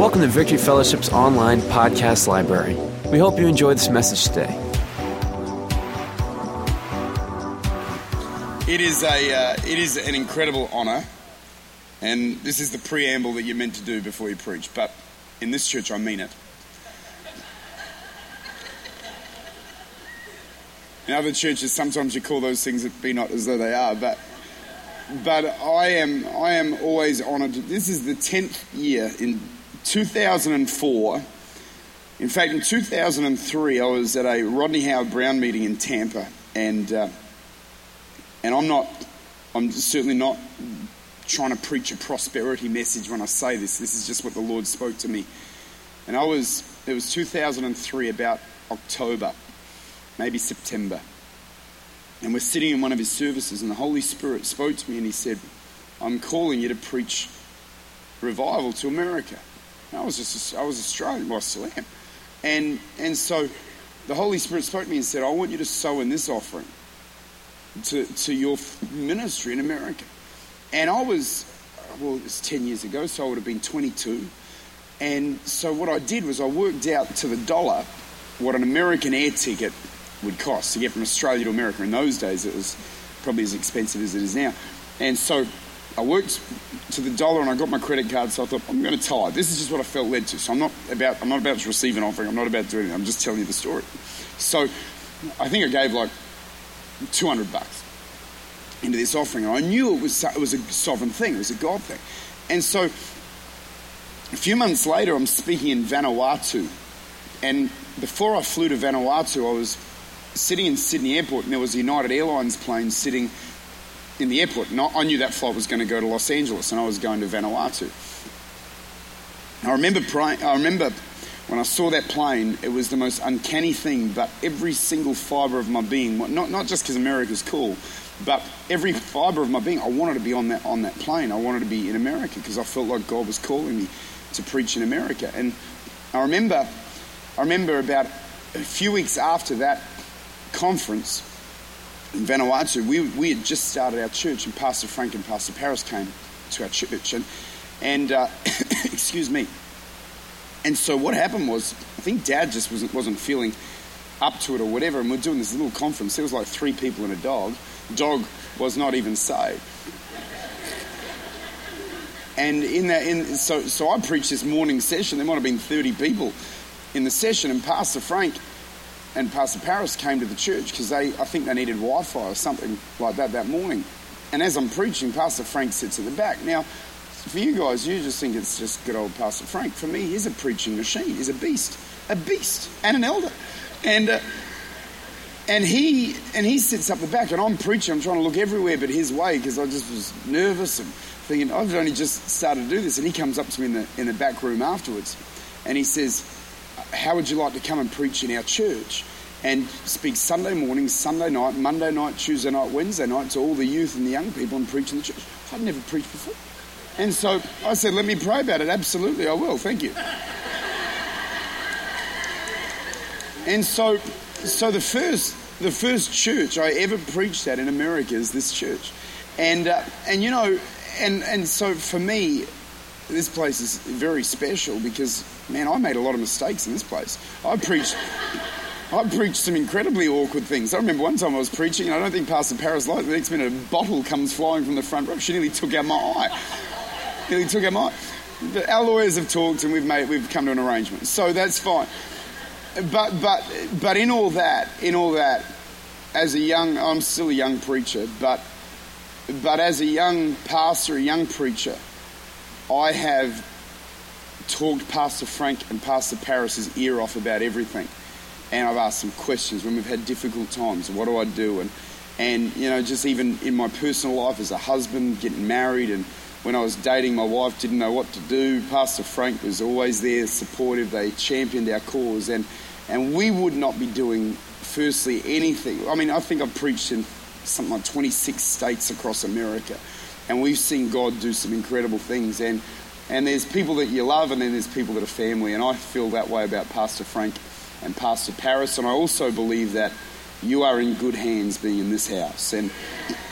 Welcome to Victory Fellowship's online podcast library. We hope you enjoy this message today. It is a uh, it is an incredible honour, and this is the preamble that you're meant to do before you preach. But in this church, I mean it. In other churches, sometimes you call those things that be not as though they are, but but I am I am always honoured. This is the tenth year in 2004. In fact, in 2003, I was at a Rodney Howard-Browne meeting in Tampa, and uh, and I'm not, I'm certainly not trying to preach a prosperity message when I say this. This is just what the Lord spoke to me. And I was, it was 2003, about October, maybe September. And we're sitting in one of his services, and the Holy Spirit spoke to me and he said, I'm calling you to preach revival to America. I was just, I was Australian, well, I still am. And, and so the Holy Spirit spoke to me and said, I want you to sow in this offering to, to your ministry in America. And I was, well, it was 10 years ago, so I would have been 22. And so what I did was I worked out to the dollar what an American air ticket would cost to get from Australia to America. In those days, it was probably as expensive as it is now. And so I worked to the dollar and I got my credit card, so I thought, I'm going to tithe. This is just what I felt led to. So I'm not about, I'm not about to receive an offering. I'm not about to do anything. I'm just telling you the story. So I think I gave like 200 bucks into this offering. And I knew it was, it was a sovereign thing, it was a God thing. And so a few months later, I'm speaking in Vanuatu. And before I flew to Vanuatu, I was sitting in Sydney Airport, and there was a United Airlines plane sitting in the airport. And I knew that flight was going to go to Los Angeles, and I was going to Vanuatu. I remember, I remember when I saw that plane, it was the most uncanny thing, but every single fibre of my being, not, not just because America's cool, but every fibre of my being, I wanted to be on that, on that plane. I wanted to be in America because I felt like God was calling me to preach in America. And I remember, I remember about a few weeks after that conference in Vanuatu, we, we had just started our church, and Pastor Frank and Pastor Paris came to our church. And, and uh, excuse me. And so what happened was, I think Dad just wasn't, wasn't feeling up to it or whatever, and we're doing this little conference. There was like three people and a dog. Dog was not even saved. And in that, in, so, so I preached this morning session. There might have been 30 people in the session, and Pastor Frank and Pastor Paris came to the church because they, I think they needed Wi-Fi or something like that that morning. And as I'm preaching, Pastor Frank sits at the back. Now, for you guys, you just think it's just good old Pastor Frank. For me, he's a preaching machine. He's a beast, a beast, and an elder. And uh, and he and he sits up the back, and I'm preaching. I'm trying to look everywhere but his way because I just was nervous and thinking I've only just started to do this. And he comes up to me in the in the back room afterwards, and he says, "How would you like to come and preach in our church?" And speak Sunday morning, Sunday night, Monday night, Tuesday night, Wednesday night to all the youth and the young people and preach in the church. I'd never preached before. And so I said, let me pray about it. Absolutely, I will. Thank you. And so, so the first, the first church I ever preached at in America is this church, and uh, and you know, and and so for me, this place is very special because man, I made a lot of mistakes in this place. I preached. I preached some incredibly awkward things. I remember one time I was preaching, and I don't think Pastor Paris liked it. The next minute, a bottle comes flying from the front row. She nearly took out my eye. nearly took out my eye. Our lawyers have talked, and we've made, we've come to an arrangement, so that's fine. But but but in all that, in all that, as a young, I'm still a young preacher, but but as a young pastor, a young preacher, I have talked Pastor Frank and Pastor Paris's ear off about everything and I've asked some questions when we've had difficult times. What do I do? And and you know, just even in my personal life as a husband, getting married, and when I was dating, my wife didn't know what to do. Pastor Frank was always there, supportive. They championed our cause, and and we would not be doing firstly anything. I mean, I think I've preached in something like 26 states across America, and we've seen God do some incredible things. And and there's people that you love, and then there's people that are family. And I feel that way about Pastor Frank and Pastor Paris. And I also believe that you are in good hands being in this house. And,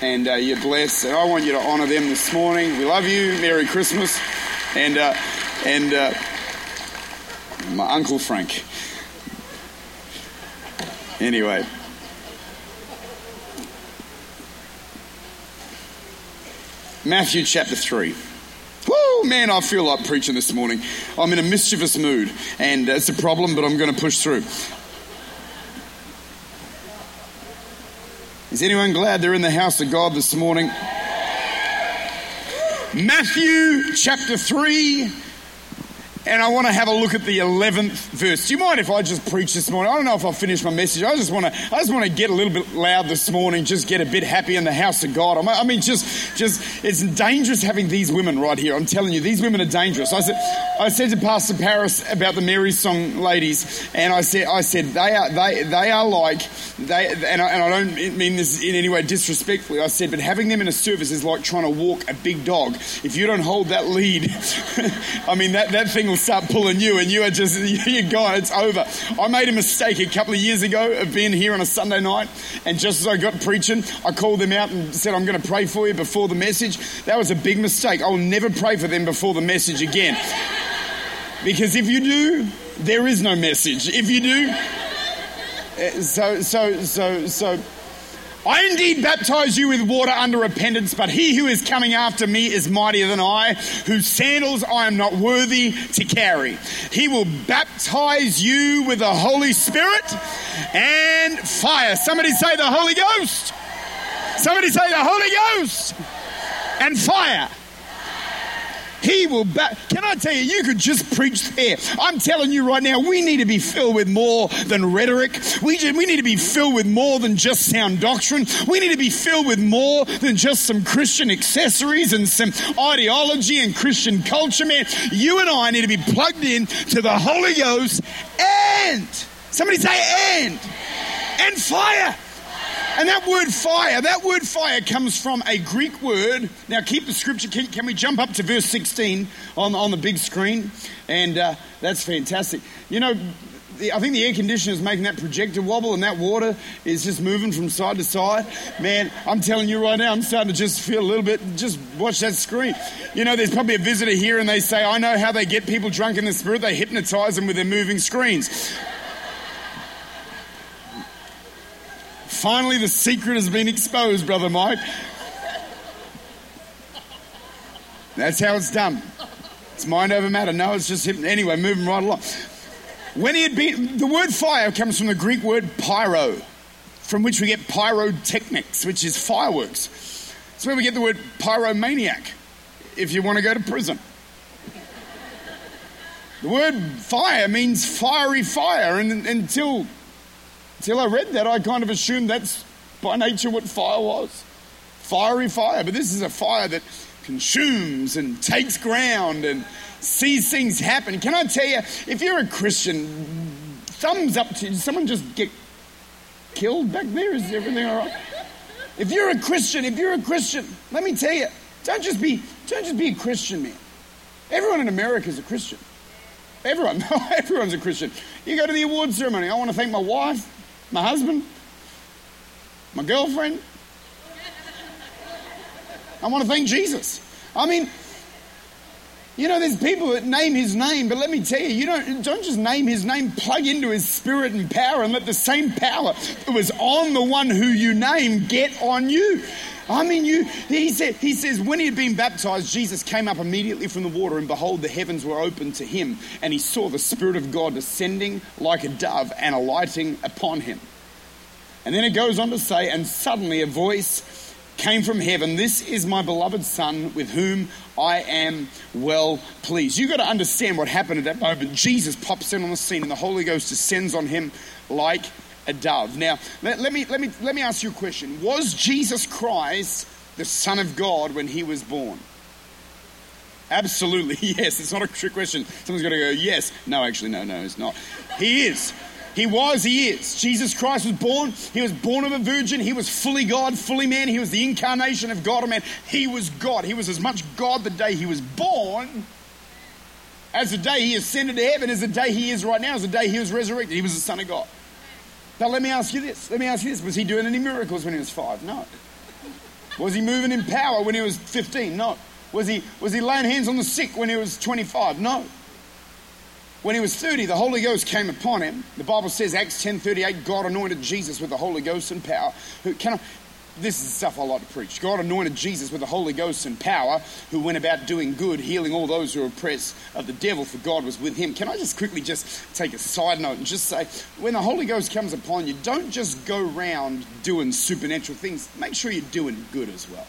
and uh, you're blessed. And I want you to honour them this morning. We love you. Merry Christmas. And, uh, and, uh, My Uncle Frank. Anyway. Matthew chapter 3. Woo, man, I feel like preaching this morning. I'm in a mischievous mood, and it's a problem, but I'm going to push through. Is anyone glad they're in the house of God this morning? Matthew chapter 3, and I want to have a look at the 11th verse. Do you mind if I just preach this morning? I don't know if I'll finish my message. I just want to, I just want to get a little bit loud this morning, just get a bit happy in the house of God. I mean, just, just, it's dangerous having these women right here. I'm telling you, these women are dangerous. I said, I said to Pastor Paris about the Mary Song ladies, and I said, I said they are, they, they are like, they, and I, and I don't mean this in any way disrespectfully. I said, but having them in a service is like trying to walk a big dog. If you don't hold that lead, I mean, that, that thing will start pulling you and you are just, you're gone, it's over. I made a mistake a couple of years ago of being here on a Sunday night and just as I got preaching, I called them out and said, I'm going to pray for you before the message. That was a big mistake. I'll never pray for them before the message again. Because if you do, there is no message. If you do, eh, so, so, so, so, I indeed baptize you with water under repentance, but he who is coming after me is mightier than I, whose sandals I am not worthy to carry. He will baptize you with the Holy Spirit and fire. Somebody say the Holy Ghost. Somebody say the Holy Ghost and fire. He will back. Can I tell you, you could just preach there. I'm telling you right now, we need to be filled with more than rhetoric. We, just, we need to be filled with more than just sound doctrine. We need to be filled with more than just some Christian accessories and some ideology and Christian culture, man. You and I need to be plugged in to the Holy Ghost and, somebody say and, and fire. And that word fire, that word fire comes from a Greek word. Now, keep the scripture. Can, can we jump up to verse 16 on, on the big screen? And uh, that's fantastic. You know, the, I think the air conditioner is making that projector wobble, and that water is just moving from side to side. Man, I'm telling you right now, I'm starting to just feel a little bit. Just watch that screen. You know, there's probably a visitor here, and they say, I know how they get people drunk in the spirit. They hypnotize them with their moving screens. Finally, the secret has been exposed, Brother Mike. That's how it's done. It's mind over matter. No, it's just him. Anyway, moving right along. When he had been, the word fire comes from the Greek word pyro, from which we get pyrotechnics, which is fireworks. That's where we get the word pyromaniac, if you want to go to prison. The word fire means fiery fire, and until until I read that, I kind of assumed that's by nature what fire was fiery fire. But this is a fire that consumes and takes ground and sees things happen. Can I tell you, if you're a Christian, thumbs up to. Someone just get killed back there? Is everything all right? If you're a Christian, if you're a Christian, let me tell you, don't just be, don't just be a Christian, man. Everyone in America is a Christian. Everyone, everyone's a Christian. You go to the award ceremony. I want to thank my wife, my husband, my girlfriend. I want to thank Jesus. I mean, you know, there's people that name his name, but let me tell you, you don't, don't just name his name, plug into his spirit and power and let the same power that was on the one who you name get on you. I mean, you, he, said, he says, when he had been baptized, Jesus came up immediately from the water, and behold, the heavens were opened to him, and he saw the Spirit of God descending like a dove and alighting upon him. And then it goes on to say, and suddenly a voice came from heaven This is my beloved Son with whom I am well pleased. You've got to understand what happened at that moment. Jesus pops in on the scene, and the Holy Ghost descends on him like a dove. Now, let, let, me, let, me, let me ask you a question. Was Jesus Christ the Son of God when he was born? Absolutely, yes. It's not a trick question. Someone's got to go, yes. No, actually, no, no, it's not. He is. He was, he is. Jesus Christ was born. He was born of a virgin. He was fully God, fully man. He was the incarnation of God and man. He was God. He was as much God the day he was born as the day he ascended to heaven, as the day he is right now, as the day he was resurrected. He was the Son of God. Now, let me ask you this. Let me ask you this. Was he doing any miracles when he was five? No. Was he moving in power when he was 15? No. Was he, was he laying hands on the sick when he was 25? No. When he was 30, the Holy Ghost came upon him. The Bible says, Acts 10.38, God anointed Jesus with the Holy Ghost and power. Who, can I, this is stuff I like to preach. God anointed Jesus with the Holy Ghost and power, who went about doing good, healing all those who were oppressed of the devil, for God was with him. Can I just quickly just take a side note and just say, when the Holy Ghost comes upon you, don't just go around doing supernatural things. Make sure you're doing good as well.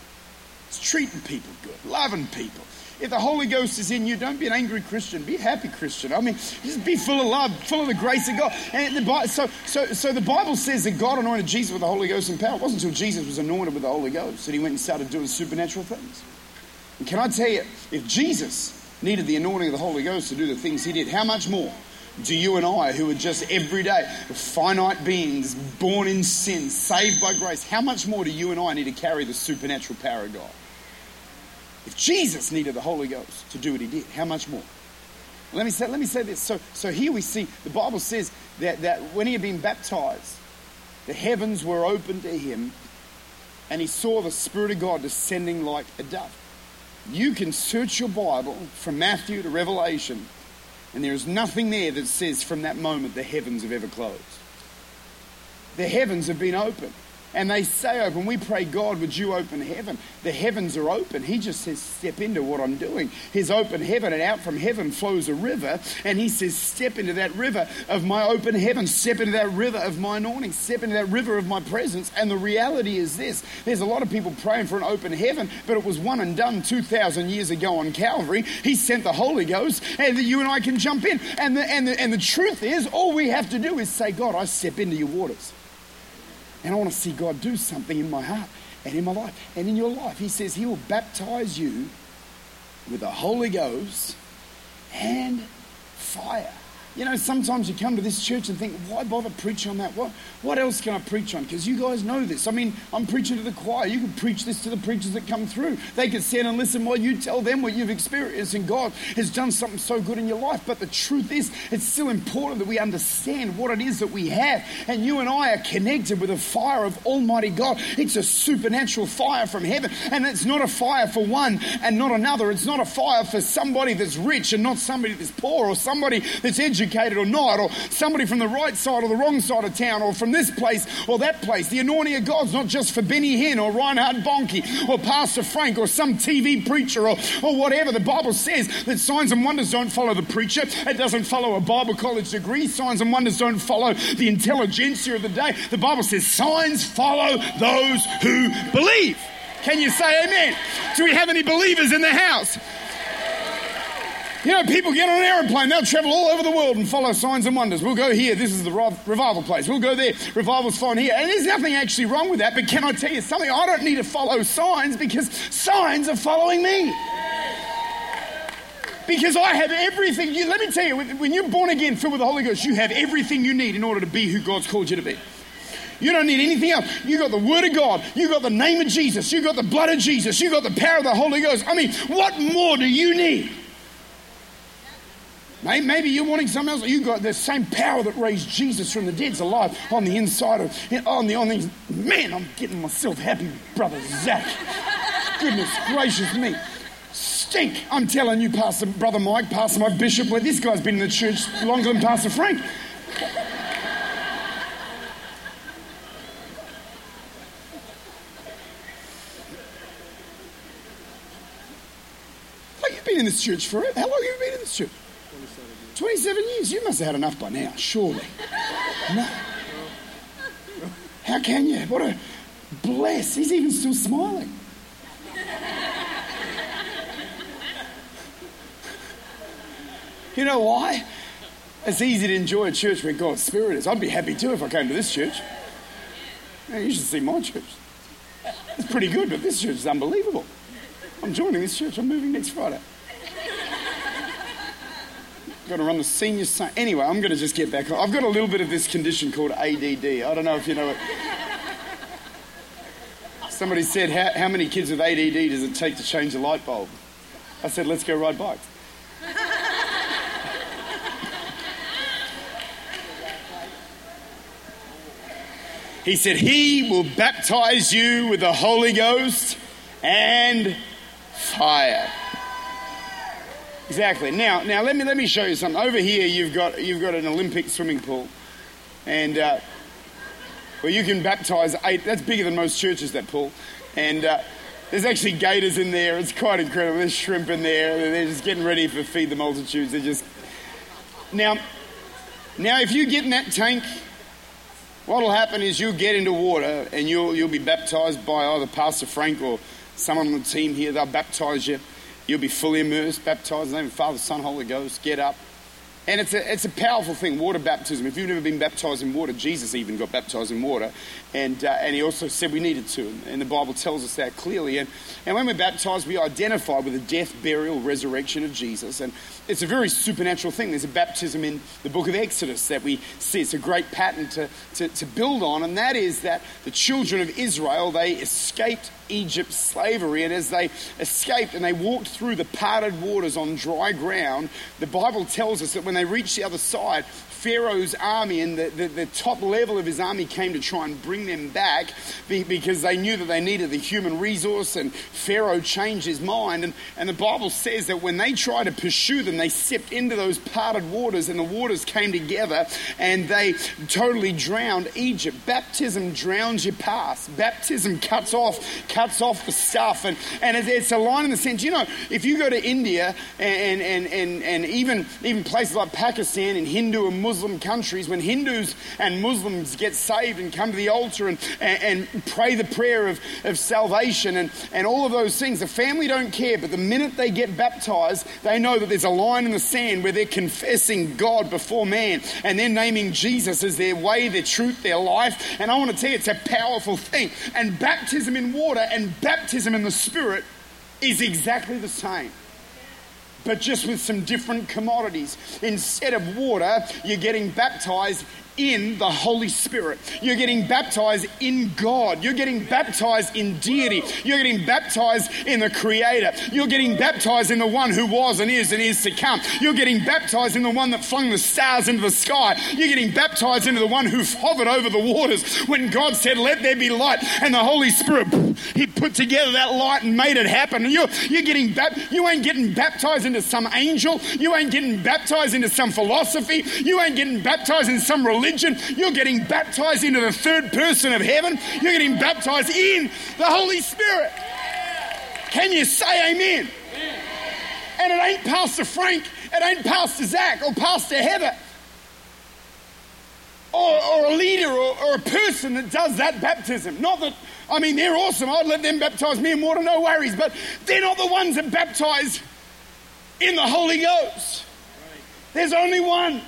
It's treating people good, loving people. If the Holy Ghost is in you, don't be an angry Christian. Be a happy Christian. I mean, just be full of love, full of the grace of God. And the, so, so, so the Bible says that God anointed Jesus with the Holy Ghost and power. It wasn't until Jesus was anointed with the Holy Ghost that he went and started doing supernatural things. And can I tell you, if Jesus needed the anointing of the Holy Ghost to do the things he did, how much more do you and I, who are just everyday finite beings, born in sin, saved by grace, how much more do you and I need to carry the supernatural power of God? If Jesus needed the Holy Ghost to do what he did, how much more? Let me say, let me say this. So, so here we see the Bible says that, that when he had been baptized, the heavens were opened to him, and he saw the Spirit of God descending like a dove. You can search your Bible from Matthew to Revelation, and there is nothing there that says from that moment the heavens have ever closed. The heavens have been opened. And they say open. We pray, God, would you open heaven? The heavens are open. He just says, step into what I'm doing. His open heaven, and out from heaven flows a river. And he says, step into that river of my open heaven. Step into that river of my anointing. Step into that river of my presence. And the reality is this there's a lot of people praying for an open heaven, but it was one and done 2,000 years ago on Calvary. He sent the Holy Ghost, and you and I can jump in. And the, and the, and the truth is, all we have to do is say, God, I step into your waters. And I want to see God do something in my heart and in my life and in your life. He says He will baptize you with the Holy Ghost and fire. You know, sometimes you come to this church and think, why bother preach on that? What, what else can I preach on? Because you guys know this. I mean, I'm preaching to the choir. You can preach this to the preachers that come through. They can stand and listen while you tell them what you've experienced, and God has done something so good in your life. But the truth is, it's still important that we understand what it is that we have. And you and I are connected with a fire of Almighty God. It's a supernatural fire from heaven. And it's not a fire for one and not another. It's not a fire for somebody that's rich and not somebody that's poor or somebody that's educated educated or not, or somebody from the right side or the wrong side of town, or from this place or that place. The anointing of God's not just for Benny Hinn or Reinhard Bonnke or Pastor Frank or some TV preacher or, or whatever. The Bible says that signs and wonders don't follow the preacher. It doesn't follow a Bible college degree. Signs and wonders don't follow the intelligentsia of the day. The Bible says signs follow those who believe. Can you say amen? Do we have any believers in the house? You know, people get on an aeroplane, they'll travel all over the world and follow signs and wonders. We'll go here, this is the revival place. We'll go there, revival's fine here. And there's nothing actually wrong with that, but can I tell you something? I don't need to follow signs because signs are following me. Because I have everything. You, let me tell you, when you're born again, filled with the Holy Ghost, you have everything you need in order to be who God's called you to be. You don't need anything else. You got the Word of God. You got the name of Jesus. You got the blood of Jesus. You got the power of the Holy Ghost. I mean, what more do you need? Maybe you're wanting something else. You got the same power that raised Jesus from the dead's alive on the inside of on the on the man. I'm getting myself happy, brother Zach. Goodness gracious me, stink! I'm telling you, Pastor Brother Mike, Pastor Mike Bishop. Where this guy's been in the church longer than Pastor Frank. Like you've been in this church forever. How long have you been in this church? 27 years. You must have had enough by now, surely. No. How can you? What a bless. He's even still smiling. You know why? It's easy to enjoy a church where God's Spirit is. I'd be happy too if I came to this church. you should see my church. It's pretty good, but this church is unbelievable. I'm joining this church. I'm moving next Friday going to run the senior science. Anyway, I'm going to just get back. I've got a little bit of this condition called ADD. I don't know if you know it. Somebody said, how, how many kids with ADD does it take to change a light bulb? I said, let's go ride bikes. He said, He will baptize you with the Holy Ghost and fire. Exactly. Now, now let me let me show you something. Over here, you've got you've got an Olympic swimming pool, and uh, well, you can baptize eight. That's bigger than most churches. That pool, and uh, there's actually gators in there. It's quite incredible. There's shrimp in there. They're just getting ready for feed the multitudes. They're just now. Now, if you get in that tank, what'll happen is you'll get into water and you'll you'll be baptized by either Pastor Frank or someone on the team here. They'll baptize you. You'll be fully immersed, baptized in the name of Father, Son, Holy Ghost. Get up. And it's a, it's a powerful thing, water baptism. If you've never been baptized in water, Jesus even got baptized in water. And, uh, and he also said we needed to. And the Bible tells us that clearly. And, and when we're baptized, we identify with the death, burial, resurrection of Jesus. And it's a very supernatural thing. There's a baptism in the book of Exodus that we see. It's a great pattern to, to, to build on. And that is that the children of Israel, they escaped Egypt's slavery. And as they escaped and they walked through the parted waters on dry ground, the Bible tells us that when they reached the other side, Pharaoh's army and the, the, the, top level of his army came to try and bring them back because they knew that they needed the human resource, and Pharaoh changed his mind. And, and the Bible says that when they tried to pursue them, they stepped into those parted waters, and the waters came together and they totally drowned Egypt. Baptism drowns your past, baptism cuts off, cuts off the stuff. And, and it's a line in the sense, you know, if you go to India and, and, and, and even, even places like Pakistan and Hindu and Muslim Muslim countries, when Hindus and Muslims get saved and come to the altar and, and, and pray the prayer of, of salvation and, and all of those things, the family don't care, but the minute they get baptized, they know that there's a line in the sand where they're confessing God before man and they're naming Jesus as their way, their truth, their life. And I want to tell you, it's a powerful thing. And baptism in water and baptism in the Spirit is exactly the same but just with some different commodities. Instead of water, you're getting baptized in the Holy Spirit. You're getting baptized in God. You're getting baptized in deity. You're getting baptized in the Creator. You're getting baptized in the one who was and is and is to come. You're getting baptized in the one that flung the stars into the sky. You're getting baptized into the one who hovered over the waters when God said, Let there be light. And the Holy Spirit, He put together that light and made it happen. You're, you're getting. You ain't getting baptized into some angel. You ain't getting baptized into some philosophy. You ain't getting baptized in some religion religion. You're getting baptized into the third person of heaven. You're getting baptized in the Holy Spirit. Can you say amen? And it ain't Pastor Frank, it ain't Pastor Zach or Pastor Heather. Or, or a leader or, or a person that does that baptism. Not that, I mean, they're awesome. I'd let them baptize me in water, no worries. But they're not the ones that baptize in the Holy Ghost. There's only one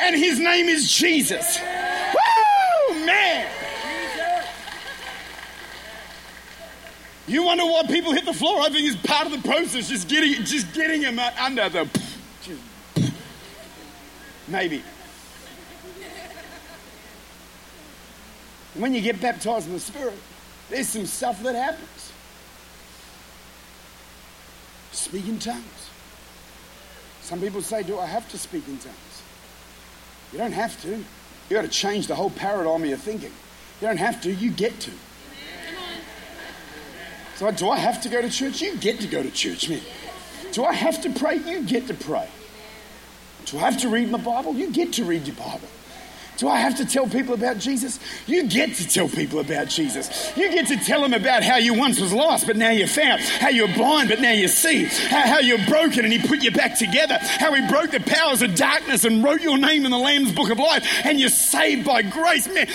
and his name is Jesus. Woo, man. You wonder why people hit the floor? I think it's part of the process, just getting, just getting them under the. Maybe. When you get baptized in the Spirit, there's some stuff that happens. Speak in tongues. Some people say, Do I have to speak in tongues? You don't have to. You got to change the whole paradigm of your thinking. You don't have to, you get to. So, do I have to go to church? You get to go to church, man. Do I have to pray? You get to pray. Do I have to read my Bible? You get to read your Bible. Do I have to tell people about Jesus? You get to tell people about Jesus. You get to tell them about how you once was lost, but now you're found. How you're blind, but now you see. How, how you're broken and he put you back together. How he broke the powers of darkness and wrote your name in the Lamb's book of life and you're saved by grace. Man,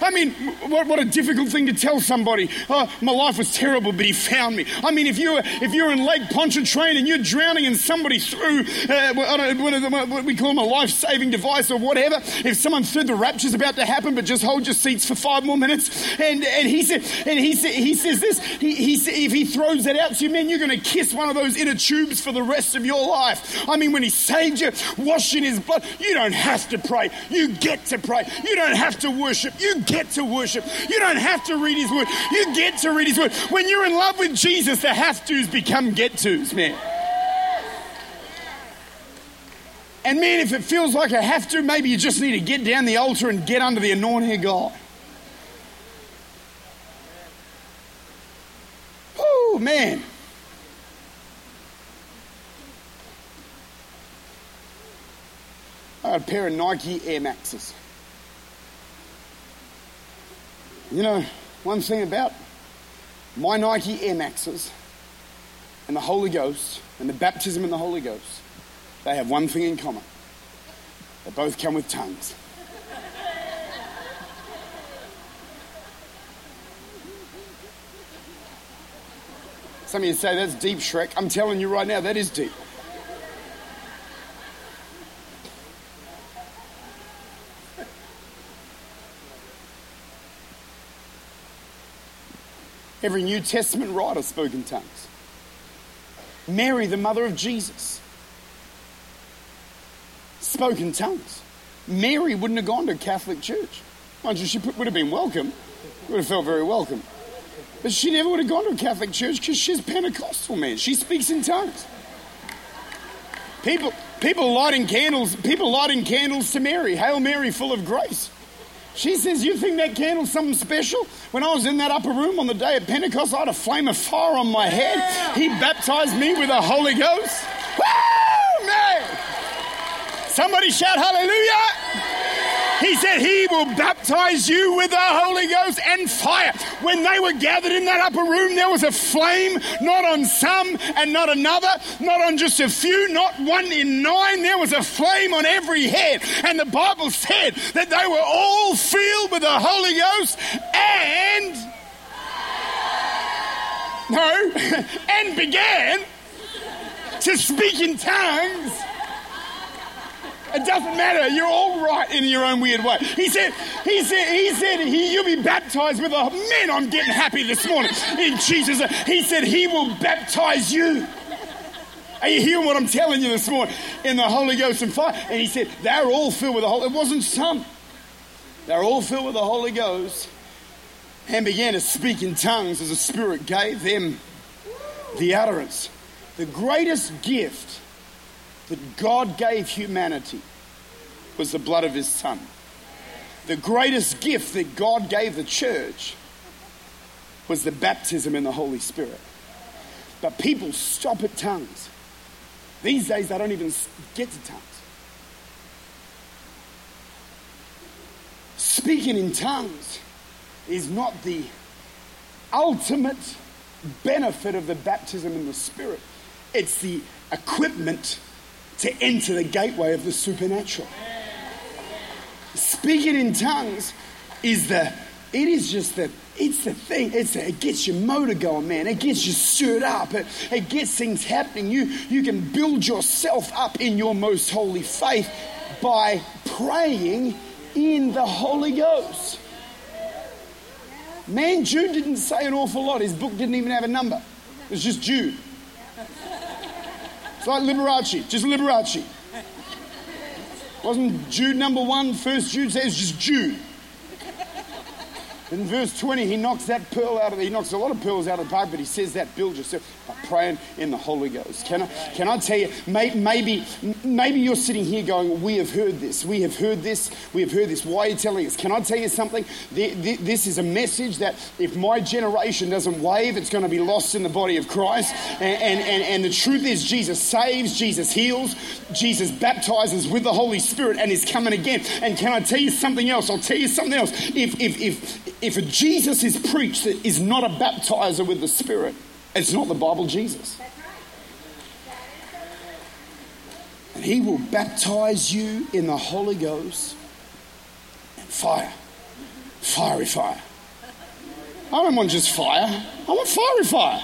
I mean, what, what a difficult thing to tell somebody. Oh, my life was terrible, but he found me. I mean, if you're, if you're in Lake Pontchartrain and you're drowning and somebody threw, uh, what, what we call them a life-saving device or whatever, if someone threw the rapture's about to happen, but just hold your seats for five more minutes. And, and he said, and he said, he says this, he, he said, if he throws that out to you, man, you're going to kiss one of those inner tubes for the rest of your life. I mean, when he saved you, washed in his blood, you don't have to pray. You get to pray. You don't have to worship. You get to worship. You don't have to read his word. You get to read his word. When you're in love with Jesus, the have tos become get tos, man. And man, if it feels like I have to, maybe you just need to get down the altar and get under the anointing of God. Oh, man. I had a pair of Nike Air Maxes. You know, one thing about my Nike Air Maxes and the Holy Ghost and the baptism in the Holy Ghost, they have one thing in common. They both come with tongues. Some of you say that's deep, Shrek. I'm telling you right now, that is deep. Every New Testament writer spoke in tongues. Mary, the mother of Jesus, spoke in tongues. Mary wouldn't have gone to a Catholic church. Mind you, she would have been welcome, would have felt very welcome. But she never would have gone to a Catholic church because she's Pentecostal, man. She speaks in tongues. People, people lighting candles, people lighting candles to Mary. Hail Mary, full of grace. She says, You think that candle's something special? When I was in that upper room on the day of Pentecost, I had a flame of fire on my head. He baptized me with the Holy Ghost. Woo! Somebody shout hallelujah! He said he will baptize you with the Holy Ghost and fire. When they were gathered in that upper room, there was a flame, not on some and not another, not on just a few, not one in nine. There was a flame on every head. And the Bible said that they were all filled with the Holy Ghost and. No, and began to speak in tongues it doesn't matter. You're all right in your own weird way. He said, he said, he said, he, you'll be baptized with a man. I'm getting happy this morning in Jesus. He said, he will baptize you. Are you hearing what I'm telling you this morning? In the Holy Ghost and fire. And he said, they're all filled with the Holy. It wasn't some. They're all filled with the Holy Ghost and began to speak in tongues as the Spirit gave them the utterance. The greatest gift that God gave humanity was the blood of his son. The greatest gift that God gave the church was the baptism in the Holy Spirit. But people stop at tongues. These days, they don't even get to tongues. Speaking in tongues is not the ultimate benefit of the baptism in the Spirit, it's the equipment to enter the gateway of the supernatural. Speaking in tongues is the, it is just the, it's the thing. It's the, it gets your motor going, man. It gets you stirred up. It, it gets things happening. You, you can build yourself up in your most holy faith by praying in the Holy Ghost. Man, Jude didn't say an awful lot. His book didn't even have a number. It was just Jude. It's like Liberace, just Liberace. Wasn't Jude number one? First Jude says just Jude. In verse 20, he knocks that pearl out of the, he knocks a lot of pearls out of the park, but he says that build yourself by praying in the Holy Ghost. Can I, can I tell you, may, maybe, maybe you're sitting here going, we have heard this, we have heard this, we have heard this. Why are you telling us? Can I tell you something? This is a message that if my generation doesn't wave, it's going to be lost in the body of Christ. And, and, and, and the truth is, Jesus saves, Jesus heals, Jesus baptizes with the Holy Spirit, and is coming again. And can I tell you something else? I'll tell you something else. If, if, if, if Jesus is preached that is not a baptizer with the Spirit, it's not the Bible Jesus. And he will baptize you in the Holy Ghost and fire. Fiery fire. I don't want just fire, I want fiery fire.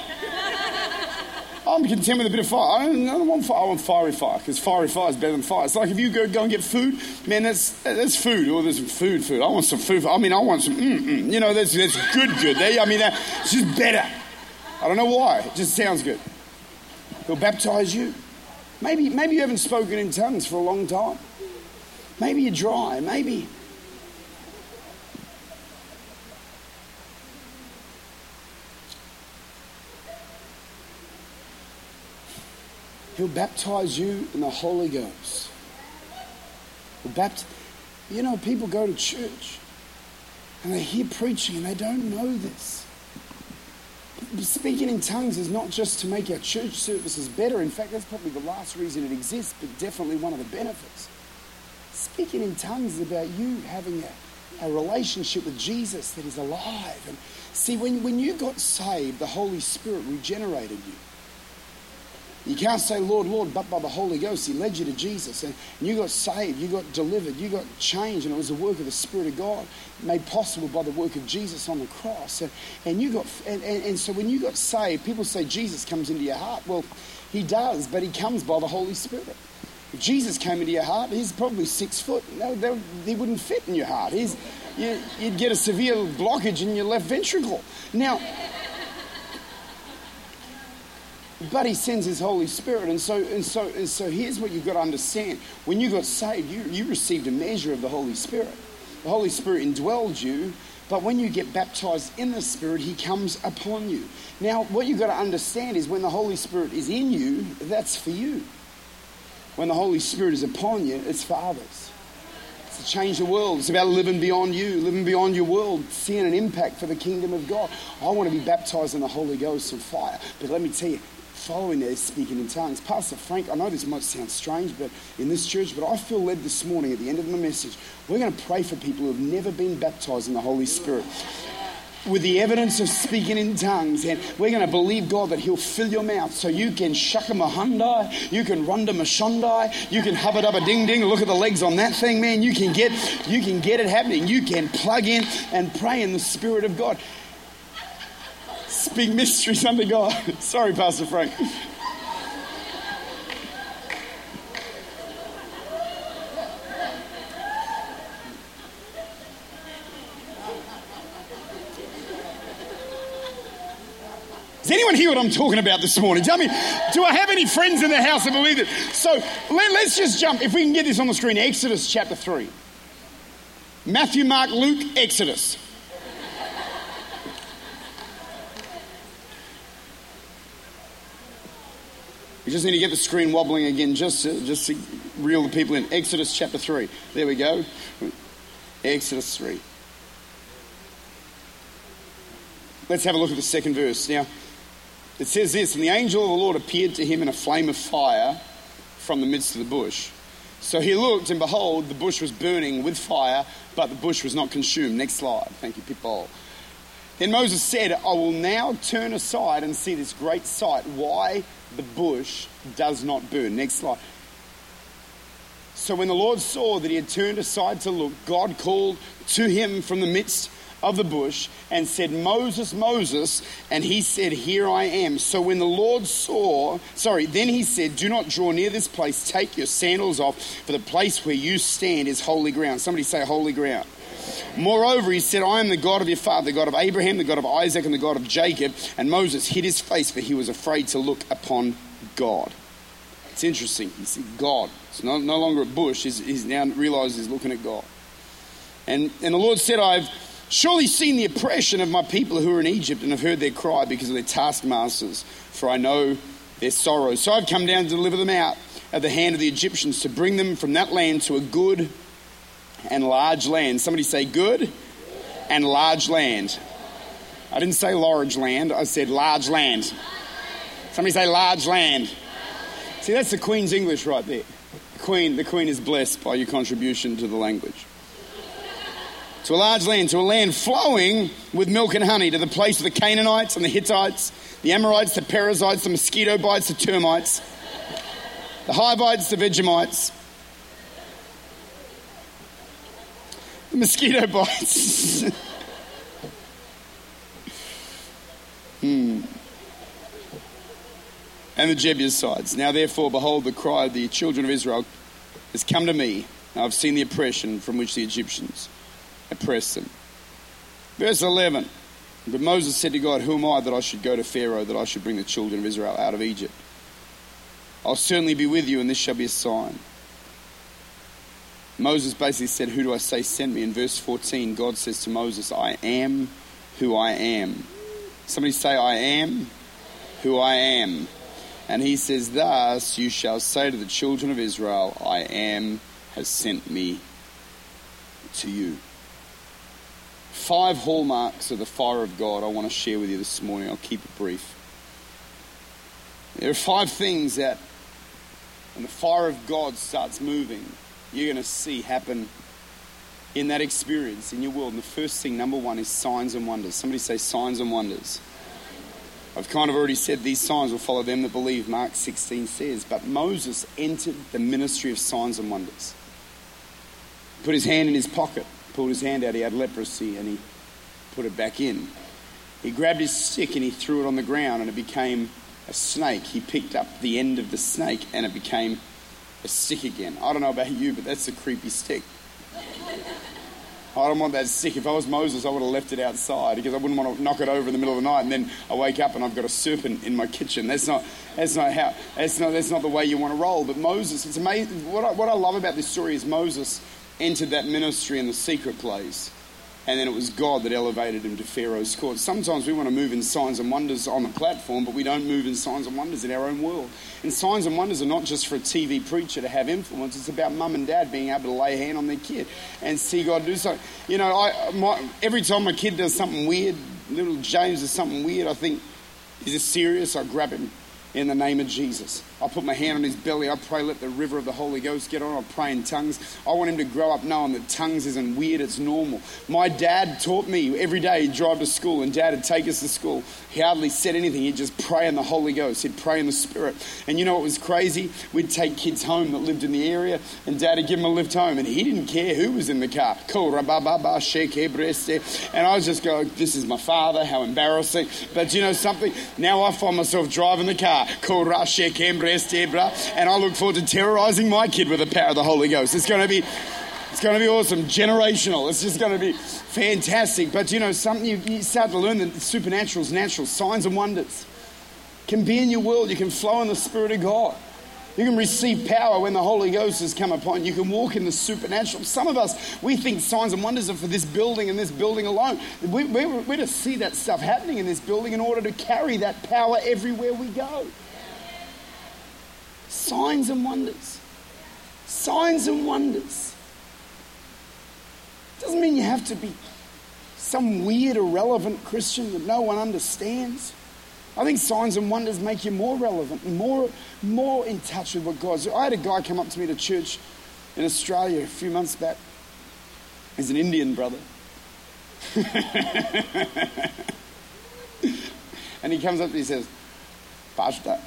I'm content with a bit of fire. I don't, I don't want fire. I want fiery fire because fiery fire is better than fire. It's like if you go, go and get food, man, that's that's food. Or oh, there's food, food. I want some food. I mean, I want some. Mm-mm. You know, that's that's good, good. They, I mean, that's just better. I don't know why. It just sounds good. He'll baptize you. Maybe maybe you haven't spoken in tongues for a long time. Maybe you're dry. Maybe He'll baptize you in the Holy Ghost. He'll bapt- you know, people go to church and they hear preaching and they don't know this. Speaking in tongues is not just to make our church services better. In fact, that's probably the last reason it exists, but definitely one of the benefits. Speaking in tongues is about you having a, a relationship with Jesus that is alive. And see, when, when you got saved, the Holy Spirit regenerated you. You can't say, Lord, Lord, but by the Holy Ghost. He led you to Jesus. And you got saved, you got delivered, you got changed, and it was the work of the Spirit of God made possible by the work of Jesus on the cross. And, and you got and, and, and so when you got saved, people say Jesus comes into your heart. Well, he does, but he comes by the Holy Spirit. If Jesus came into your heart, he's probably six foot. No, he wouldn't fit in your heart. He's, you, you'd get a severe blockage in your left ventricle. Now, but he sends his Holy Spirit. And so, and so, and so here's what you've got to understand. When you got saved, you, you received a measure of the Holy Spirit. The Holy Spirit indwelled you, but when you get baptized in the Spirit, he comes upon you. Now, what you've got to understand is when the Holy Spirit is in you, that's for you. When the Holy Spirit is upon you, it's for others. It's to change the world. It's about living beyond you, living beyond your world, seeing an impact for the kingdom of God. I want to be baptized in the Holy Ghost and fire. But let me tell you, following there speaking in tongues. Pastor Frank, I know this might sound strange, but in this church, but I feel led this morning at the end of my message, we're going to pray for people who have never been baptized in the Holy Spirit with the evidence of speaking in tongues. And we're going to believe God that He'll fill your mouth so you can shakamahundai, you can runda mashundai, you can hubba dubba ding ding. Look at the legs on that thing, man. You can get you can get it happening. You can plug in and pray in the Spirit of God speak mysteries unto God. Sorry, Pastor Frank. Does anyone hear what I'm talking about this morning? Tell me, do I have any friends in the house that believe it? So let, us just jump, if we can get this on the screen, Exodus chapter 3. Matthew, Mark, Luke, Exodus. We just need to get the screen wobbling again just to, just to reel the people in. Exodus chapter 3. There we go. Exodus 3. Let's have a look at the second verse. Now, it says this And the angel of the Lord appeared to him in a flame of fire from the midst of the bush. So he looked, and behold, the bush was burning with fire, but the bush was not consumed. Next slide. Thank you, Pitbull. Then Moses said, I will now turn aside and see this great sight. Why the bush does not burn. Next slide. So when the Lord saw that he had turned aside to look, God called to him from the midst of the bush and said, Moses, Moses. And he said, Here I am. So when the Lord saw, sorry, then he said, Do not draw near this place. Take your sandals off, for the place where you stand is holy ground. Somebody say, Holy ground. Moreover, he said, I am the God of your father, the God of Abraham, the God of Isaac, and the God of Jacob. And Moses hid his face, for he was afraid to look upon God. It's interesting. He said, God. It's no, no longer a bush. He's, he's now realized he's looking at God. And, and the Lord said, I've surely seen the oppression of my people who are in Egypt and have heard their cry because of their taskmasters, for I know their sorrow. So I've come down to deliver them out of the hand of the Egyptians, to bring them from that land to a good and large land. Somebody say good and large land. I didn't say large land, I said large land. Somebody say large land. See, that's the Queen's English right there. The Queen, the Queen is blessed by your contribution to the language. To a large land, to a land flowing with milk and honey, to the place of the Canaanites and the Hittites, the Amorites, the Perizzites, the mosquito bites, the termites, the Hivites, the Vegemites, mosquito bites. hmm. And the Jebusites. Now, therefore, behold, the cry of the children of Israel has come to me. I've seen the oppression from which the Egyptians oppressed them. Verse 11. But Moses said to God, Who am I that I should go to Pharaoh, that I should bring the children of Israel out of Egypt? I'll certainly be with you, and this shall be a sign. Moses basically said, Who do I say sent me? In verse 14, God says to Moses, I am who I am. Somebody say, I am who I am. And he says, Thus you shall say to the children of Israel, I am has sent me to you. Five hallmarks of the fire of God I want to share with you this morning. I'll keep it brief. There are five things that when the fire of God starts moving, you're going to see happen in that experience in your world. And the first thing, number one, is signs and wonders. Somebody say signs and wonders. I've kind of already said these signs will follow them that believe, Mark 16 says. But Moses entered the ministry of signs and wonders. Put his hand in his pocket, pulled his hand out, he had leprosy, and he put it back in. He grabbed his stick and he threw it on the ground, and it became a snake. He picked up the end of the snake, and it became a stick again. I don't know about you, but that's a creepy stick. I don't want that stick. If I was Moses, I would have left it outside because I wouldn't want to knock it over in the middle of the night and then I wake up and I've got a serpent in my kitchen. That's not, that's not how, that's not, that's not the way you want to roll. But Moses, it's amazing. What I, what I love about this story is Moses entered that ministry in the secret place and then it was God that elevated him to Pharaoh's court. Sometimes we want to move in signs and wonders on the platform, but we don't move in signs and wonders in our own world. And signs and wonders are not just for a TV preacher to have influence, it's about mum and dad being able to lay hand on their kid and see God do something. You know, I, my, every time my kid does something weird, little James does something weird, I think, is this serious? I grab him in the name of Jesus. I put my hand on his belly. I pray, let the river of the Holy Ghost get on. I pray in tongues. I want him to grow up knowing that tongues isn't weird, it's normal. My dad taught me every day he'd drive to school, and dad would take us to school. He hardly said anything. He'd just pray in the Holy Ghost. He'd pray in the Spirit. And you know what was crazy? We'd take kids home that lived in the area, and dad would give them a lift home, and he didn't care who was in the car. Cool, And I was just going, This is my father, how embarrassing. But you know something? Now I find myself driving the car and I look forward to terrorizing my kid with the power of the Holy Ghost. It's going to be. It's going to be awesome, generational. It's just going to be fantastic. But you know, something you, you start to learn that supernatural is natural. Signs and wonders can be in your world. You can flow in the Spirit of God. You can receive power when the Holy Ghost has come upon you. You can walk in the supernatural. Some of us, we think signs and wonders are for this building and this building alone. We, we're, we're to see that stuff happening in this building in order to carry that power everywhere we go. Signs and wonders. Signs and wonders. Doesn't mean you have to be some weird, irrelevant Christian that no one understands. I think signs and wonders make you more relevant and more, more in touch with what God's. I had a guy come up to me to church in Australia a few months back. He's an Indian brother. and he comes up and he says, Pastor,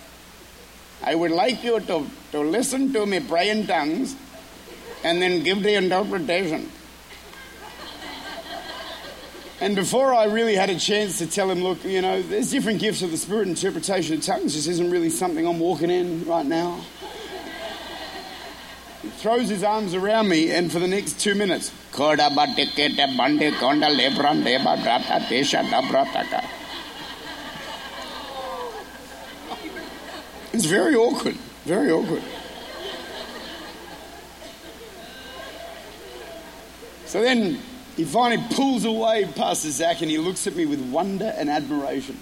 I would like you to, to listen to me pray in tongues and then give the interpretation. And before I really had a chance to tell him, look, you know, there's different gifts of the Spirit, interpretation of tongues just isn't really something I'm walking in right now. He throws his arms around me, and for the next two minutes, It's very awkward. Very awkward. So then he finally pulls away Pastor Zach and he looks at me with wonder and admiration.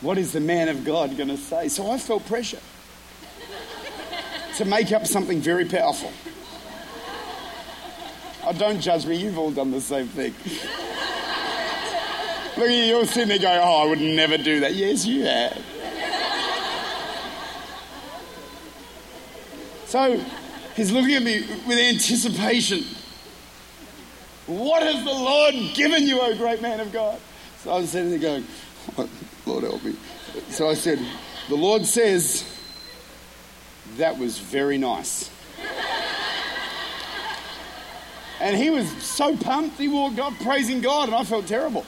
What is the man of God going to say? So I felt pressure to make up something very powerful. Oh, don't judge me, you've all done the same thing. Look you're sitting there going, Oh, I would never do that. Yes, you have. So he's looking at me with anticipation. What has the Lord given you, O great man of God? So I was sitting there going, Lord help me. So I said, The Lord says, that was very nice. And he was so pumped, he walked up praising God, and I felt terrible.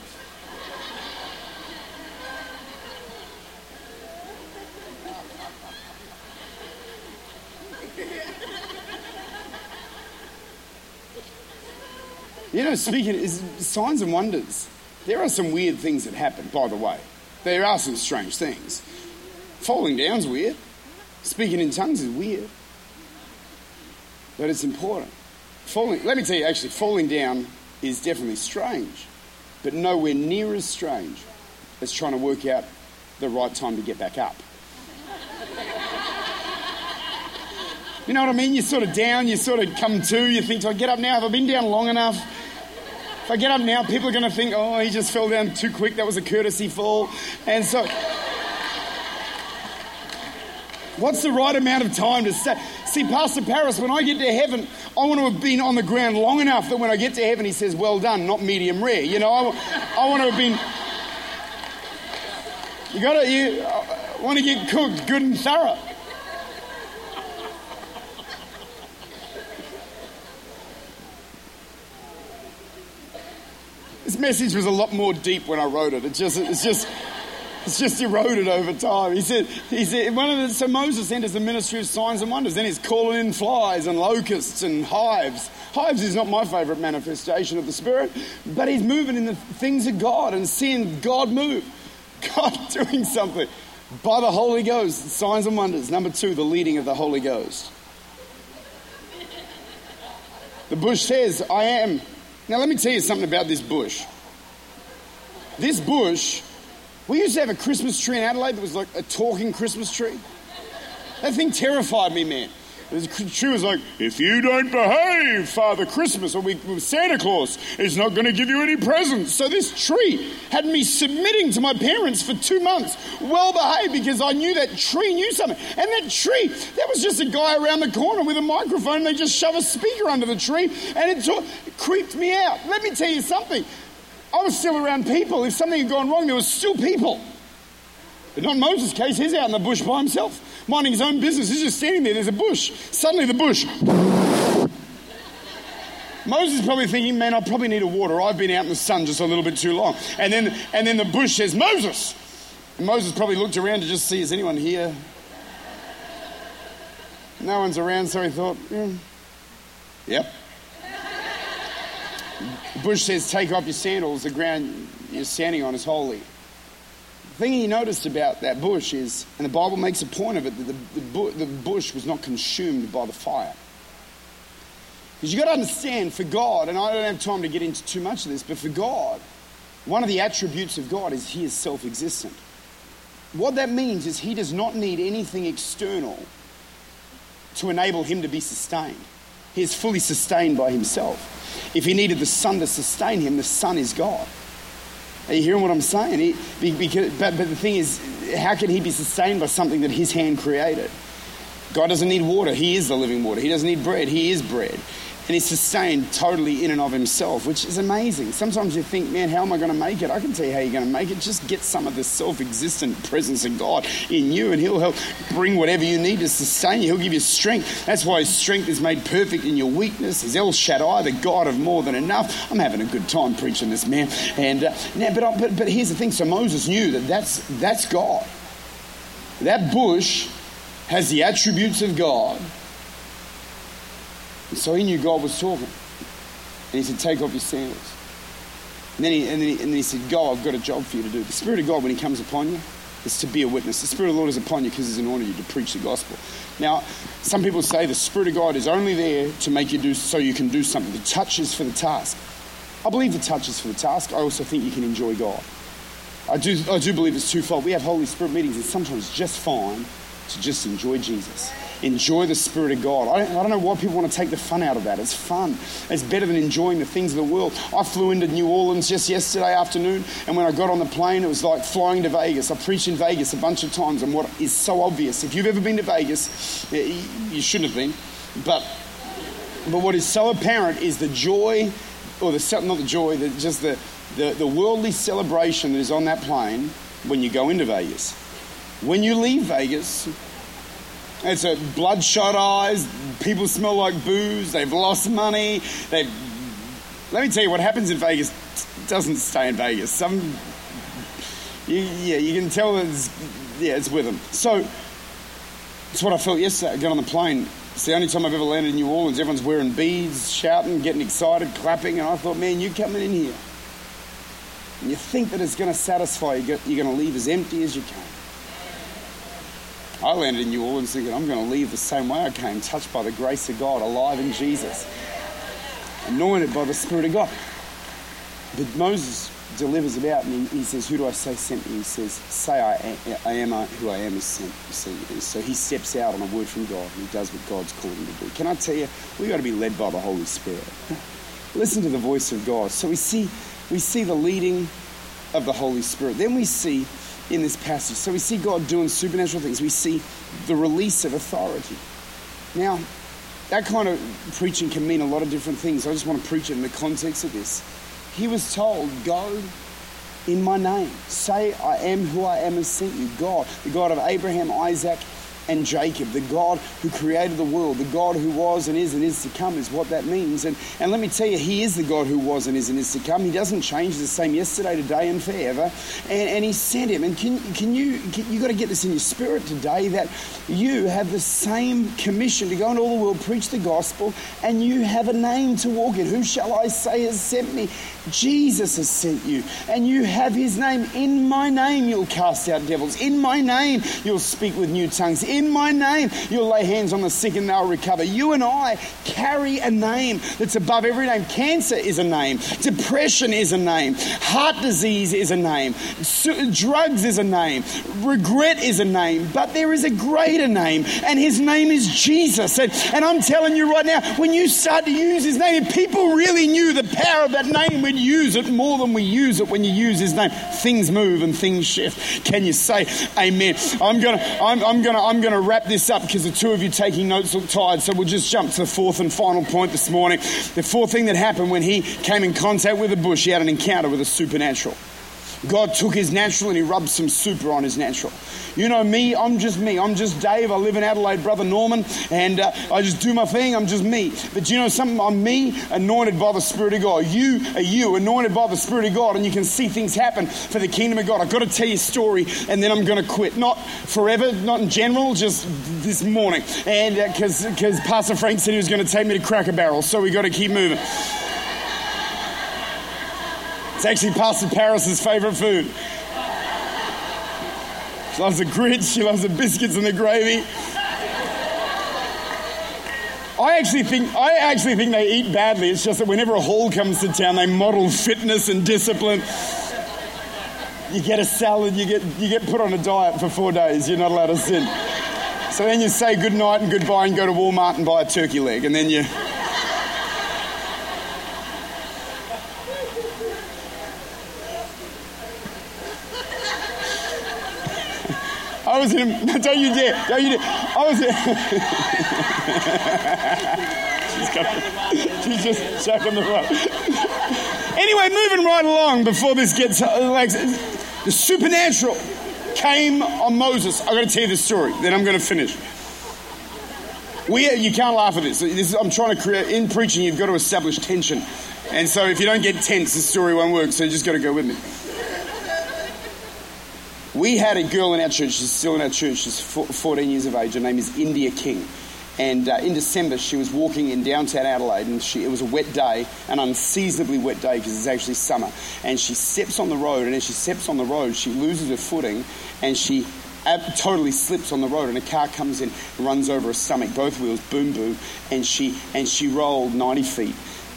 You know, speaking is signs and wonders. There are some weird things that happen, by the way. There are some strange things. Falling down's weird. Speaking in tongues is weird. But it's important. Falling, let me tell you, actually, falling down is definitely strange, but nowhere near as strange as trying to work out the right time to get back up. You know what I mean? You're sort of down, you sort of come to, you think, do I get up now? Have I been down long enough? If I get up now, people are going to think, oh, he just fell down too quick. That was a courtesy fall. And so. What's the right amount of time to say? See, Pastor Paris, when I get to heaven, I want to have been on the ground long enough that when I get to heaven, he says, Well done, not medium rare. You know, I, I want to have been. You got to, you I want to get cooked good and thorough. Message was a lot more deep when I wrote it. It just, it's just, it's just eroded over time. He said, he said, one of the, so Moses enters the ministry of signs and wonders. Then he's calling in flies and locusts and hives. Hives is not my favourite manifestation of the Spirit, but he's moving in the things of God and seeing God move, God doing something by the Holy Ghost. Signs and wonders. Number two, the leading of the Holy Ghost. The bush says, I am now, let me tell you something about this bush. This bush, we used to have a Christmas tree in Adelaide that was like a talking Christmas tree. That thing terrified me, man. Tree was like, if you don't behave, Father Christmas, or we, Santa Claus is not going to give you any presents. So this tree had me submitting to my parents for two months, well behaved, because I knew that tree knew something. And that tree, that was just a guy around the corner with a microphone, they just shove a speaker under the tree, and it, t- creeped me out. Let me tell you something. I was still around people. If something had gone wrong, there was still people. But not Moses' case, he's out in the bush by himself minding his own business. He's just standing there. There's a bush. Suddenly, the bush. Moses is probably thinking, man, I probably need a water. I've been out in the sun just a little bit too long. And then, and then the bush says, Moses. And Moses probably looked around to just see, is anyone here? No one's around, so he thought, yeah. yep. The bush says, take off your sandals. The ground you're standing on is holy thing he noticed about that bush is, and the Bible makes a point of it, that the, the, the bush was not consumed by the fire. Because you've got to understand, for God, and I don't have time to get into too much of this, but for God, one of the attributes of God is He is self existent. What that means is He does not need anything external to enable Him to be sustained. He is fully sustained by Himself. If He needed the sun to sustain Him, the sun is God. Are you hearing what I'm saying? He, because, but, but the thing is, how can he be sustained by something that his hand created? God doesn't need water. He is the living water. He doesn't need bread. He is bread. And he's sustained totally in and of himself, which is amazing. Sometimes you think, man, how am I going to make it? I can tell you how you're going to make it. Just get some of the self existent presence of God in you, and he'll help bring whatever you need to sustain you. He'll give you strength. That's why his strength is made perfect in your weakness. He's El Shaddai, the God of more than enough. I'm having a good time preaching this, man. And uh, now, but, but, but here's the thing so Moses knew that that's, that's God. That bush has the attributes of God so he knew God was talking. And he said, Take off your sandals. And then, he, and, then he, and then he said, Go, I've got a job for you to do. The Spirit of God, when he comes upon you, is to be a witness. The Spirit of the Lord is upon you because he's anointed you to preach the gospel. Now, some people say the Spirit of God is only there to make you do so you can do something. The touch is for the task. I believe the touch is for the task. I also think you can enjoy God. I do, I do believe it's twofold. We have Holy Spirit meetings, and sometimes just fine to just enjoy Jesus enjoy the Spirit of God. I don't, I don't, know why people want to take the fun out of that. It's fun. It's better than enjoying the things of the world. I flew into New Orleans just yesterday afternoon, and when I got on the plane, it was like flying to Vegas. I preached in Vegas a bunch of times, and what is so obvious, if you've ever been to Vegas, you shouldn't have been, but, but what is so apparent is the joy, or the, not the joy, the, just the, the, the worldly celebration that is on that plane when you go into Vegas. When you leave Vegas, it's a bloodshot eyes. People smell like booze. They've lost money. They've. Let me tell you what happens in Vegas doesn't stay in Vegas. Some, you, yeah, you can tell it's yeah, it's with them. So that's what I felt yesterday. I got on the plane. It's the only time I've ever landed in New Orleans. Everyone's wearing beads, shouting, getting excited, clapping, and I thought, man, you coming in here, and you think that it's going to satisfy you. You're going to leave as empty as you came. I landed in New Orleans thinking I'm going to leave the same way I came, touched by the grace of God, alive in Jesus, anointed by the Spirit of God. But Moses delivers it out and he, he says, Who do I say sent me? He says, Say I am, I am who I am is sent. So he steps out on a word from God and he does what God's called him to do. Can I tell you, we've got to be led by the Holy Spirit. Listen to the voice of God. So we see, we see the leading of the Holy Spirit. Then we see in this passage. So we see God doing supernatural things. We see the release of authority. Now, that kind of preaching can mean a lot of different things. I just want to preach it in the context of this. He was told, Go in my name. Say, I am who I am has sent you. God, the God of Abraham, Isaac, and Jacob, the God who created the world, the God who was and is and is to come, is what that means. And, and let me tell you, He is the God who was and is and is to come. He doesn't change the same yesterday, today, and forever. And, and He sent Him. And can, can you, can, you got to get this in your spirit today that you have the same commission to go into all the world, preach the gospel, and you have a name to walk in. Who shall I say has sent me? Jesus has sent you. And you have His name. In my name, you'll cast out devils. In my name, you'll speak with new tongues. In in my name, you'll lay hands on the sick and they'll recover. You and I carry a name that's above every name. Cancer is a name, depression is a name, heart disease is a name, drugs is a name, regret is a name, but there is a greater name, and his name is Jesus. And, and I'm telling you right now, when you start to use his name, if people really knew the power of that name, we'd use it more than we use it when you use his name. Things move and things shift. Can you say amen? I'm gonna, I'm, I'm gonna, I'm gonna to wrap this up because the two of you taking notes look tired. So we'll just jump to the fourth and final point this morning. The fourth thing that happened when he came in contact with the bush, he had an encounter with the supernatural. God took his natural and he rubbed some super on his natural. You know me, I'm just me. I'm just Dave. I live in Adelaide, brother Norman, and uh, I just do my thing. I'm just me. But you know something? I'm me, anointed by the Spirit of God. You are you, anointed by the Spirit of God, and you can see things happen for the kingdom of God. I've got to tell you a story, and then I'm going to quit. Not forever, not in general, just this morning. And because uh, because Pastor Frank said he was going to take me to Cracker Barrel, so we got to keep moving. It's actually Pastor Paris's favourite food. She loves the grits, she loves the biscuits and the gravy. I actually think I actually think they eat badly. It's just that whenever a hall comes to town, they model fitness and discipline. You get a salad, you get you get put on a diet for four days. You're not allowed to sin. So then you say good night and goodbye and go to Walmart and buy a turkey leg, and then you I was in. No, don't you dare! Don't you dare! I was in. she's, she's just chucking the rope. anyway, moving right along before this gets uh, like the supernatural came on Moses. I'm going to tell you the story. Then I'm going to finish. We, you can't laugh at this. this is, I'm trying to create in preaching. You've got to establish tension, and so if you don't get tense, the story won't work. So you just got to go with me. We had a girl in our church, she's still in our church, she's 14 years of age. Her name is India King. And uh, in December, she was walking in downtown Adelaide, and she, it was a wet day, an unseasonably wet day because it's actually summer. And she steps on the road, and as she steps on the road, she loses her footing, and she ab- totally slips on the road. And a car comes in, runs over her stomach, both wheels, boom, boom, and she and she rolled 90 feet.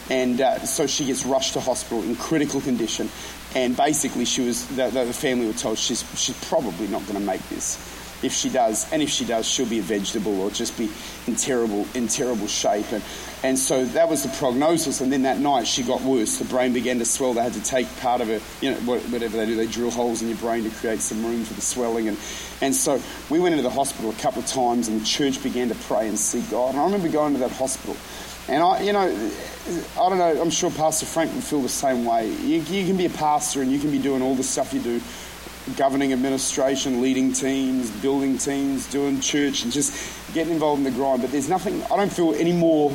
And uh, so she gets rushed to hospital in critical condition. And basically, she was the, the family were told she's she's probably not going to make this. If she does, and if she does, she'll be a vegetable or just be in terrible in terrible shape. And and so that was the prognosis. And then that night she got worse. The brain began to swell. They had to take part of it, you know, whatever they do. They drill holes in your brain to create some room for the swelling. And and so we went into the hospital a couple of times, and the church began to pray and seek God. And I remember going to that hospital, and I, you know I don't know, I'm sure Pastor Frank would feel the same way. You, you, can be a pastor and you can be doing all the stuff you do governing administration, leading teams, building teams, doing church, and just getting involved in the grind. But there's nothing, I don't feel any more.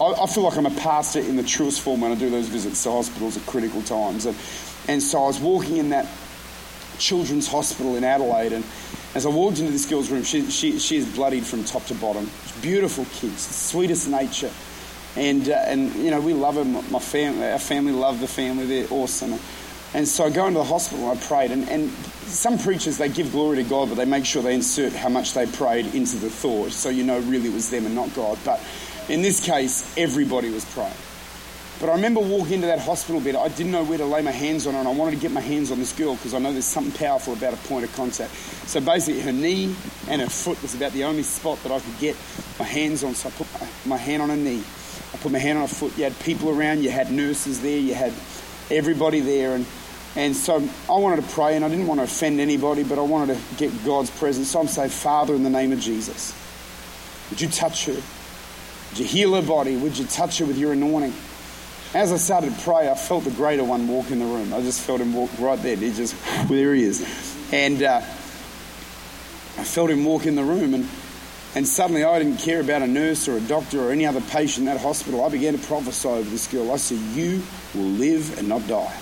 I, I feel like I'm a pastor in the truest form when I do those visits to hospitals at critical times. And, and so I was walking in that children's hospital in Adelaide, and as I walked into this girl's room, she, she, she is bloodied from top to bottom. Beautiful kids, sweetest nature and uh, and you know we love them. My family, our family love the family. They're awesome. And so I go into the hospital and I prayed. And, and some preachers, they give glory to God, but they make sure they insert how much they prayed into the thought so you know really it was them and not God. But in this case, everybody was praying. But I remember walking into that hospital bed. I didn't know where to lay my hands on her, and I wanted to get my hands on this girl because I know there's something powerful about a point of contact. So basically, her knee and her foot was about the only spot that I could get my hands on. So I put my, my hand on her knee I put my hand on her foot. You had people around, you had nurses there, you had everybody there. And, And so I wanted to pray, and I didn't want to offend anybody, but I wanted to get God's presence. So I'm saying, Father, in the name of Jesus, would you touch her? Would you heal her body? Would you touch her with your anointing? As I started to pray, I felt the greater one walk in the room. I just felt him walk right there. He just, well, there he is. And uh, I felt him walk in the room, and, and suddenly I didn't care about a nurse or a doctor or any other patient in that hospital. I began to prophesy over this girl. I said, You will live and not die.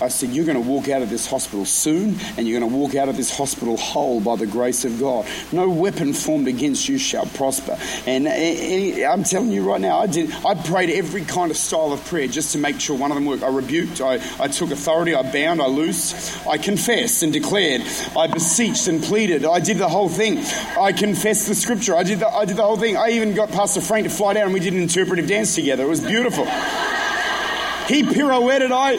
I said, You're going to walk out of this hospital soon, and you're going to walk out of this hospital whole by the grace of God. No weapon formed against you shall prosper. And, and I'm telling you right now, I did. I prayed every kind of style of prayer just to make sure one of them worked. I rebuked, I, I took authority, I bound, I loosed, I confessed and declared, I beseeched and pleaded. I did the whole thing. I confessed the scripture. I did the, I did the whole thing. I even got Pastor Frank to fly down and we did an interpretive dance together. It was beautiful. He pirouetted. I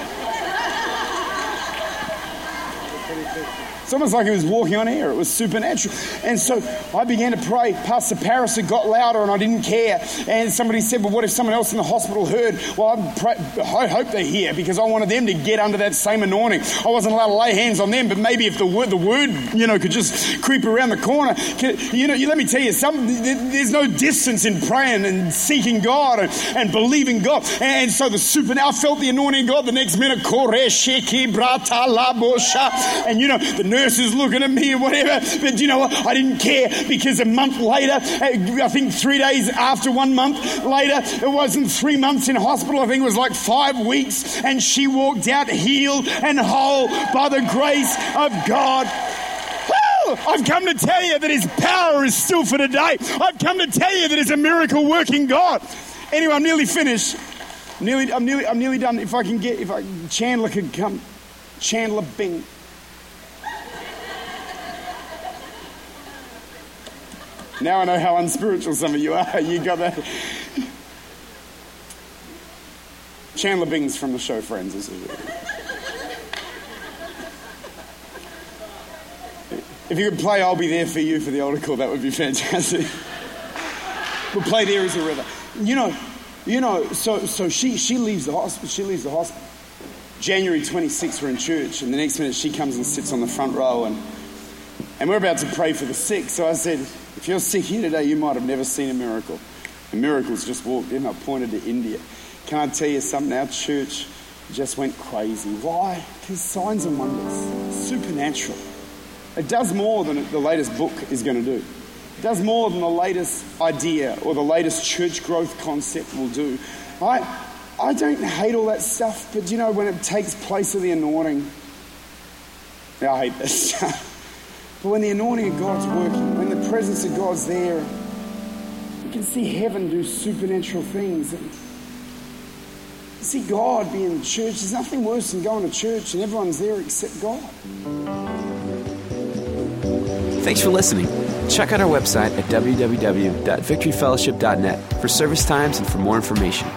It's almost like he was walking on air. It was supernatural. And so I began to pray. Pastor Paris had got louder and I didn't care. And somebody said, Well, what if someone else in the hospital heard? Well, pray, I hope they hear because I wanted them to get under that same anointing. I wasn't allowed to lay hands on them, but maybe if the word, the word you know, could just creep around the corner. You know, let me tell you, some, there's no distance in praying and seeking God and, and believing God. And so the supernatural, I felt the anointing God the next minute. And you know, the nurses looking at me or whatever. But you know what? I didn't care because a month later, I think three days after one month later, it wasn't three months in hospital. I think it was like five weeks. And she walked out healed and whole by the grace of God. I've come to tell you that His power is still for today. I've come to tell you that He's a miracle working God. Anyway, I'm nearly finished. I'm nearly, I'm nearly, I'm nearly done. If I can get, if I, Chandler could come, Chandler Bing. Now I know how unspiritual some of you are. You got that. Chandler Bing's from the show Friends. If you could play I'll Be There For You for the altar call, that would be fantastic. we'll play There Is a River. You know, you know, so, so she, she leaves the hospital. She leaves the hospital. January 26th, we're in church, and the next minute she comes and sits on the front row, and, and we're about to pray for the sick. So I said, if you're sick here today, you might have never seen a miracle. The miracles just walked in. I pointed to India. Can I tell you something? Our church just went crazy. Why? Because signs and wonders, supernatural. It does more than the latest book is going to do. It does more than the latest idea or the latest church growth concept will do. I, I don't hate all that stuff, but you know, when it takes place of the anointing, I hate that stuff. But when the anointing of God's working, when the presence of God's there, you can see heaven do supernatural things. And see God be in the church. There's nothing worse than going to church and everyone's there except God. Thanks for listening. Check out our website at www.victoryfellowship.net for service times and for more information.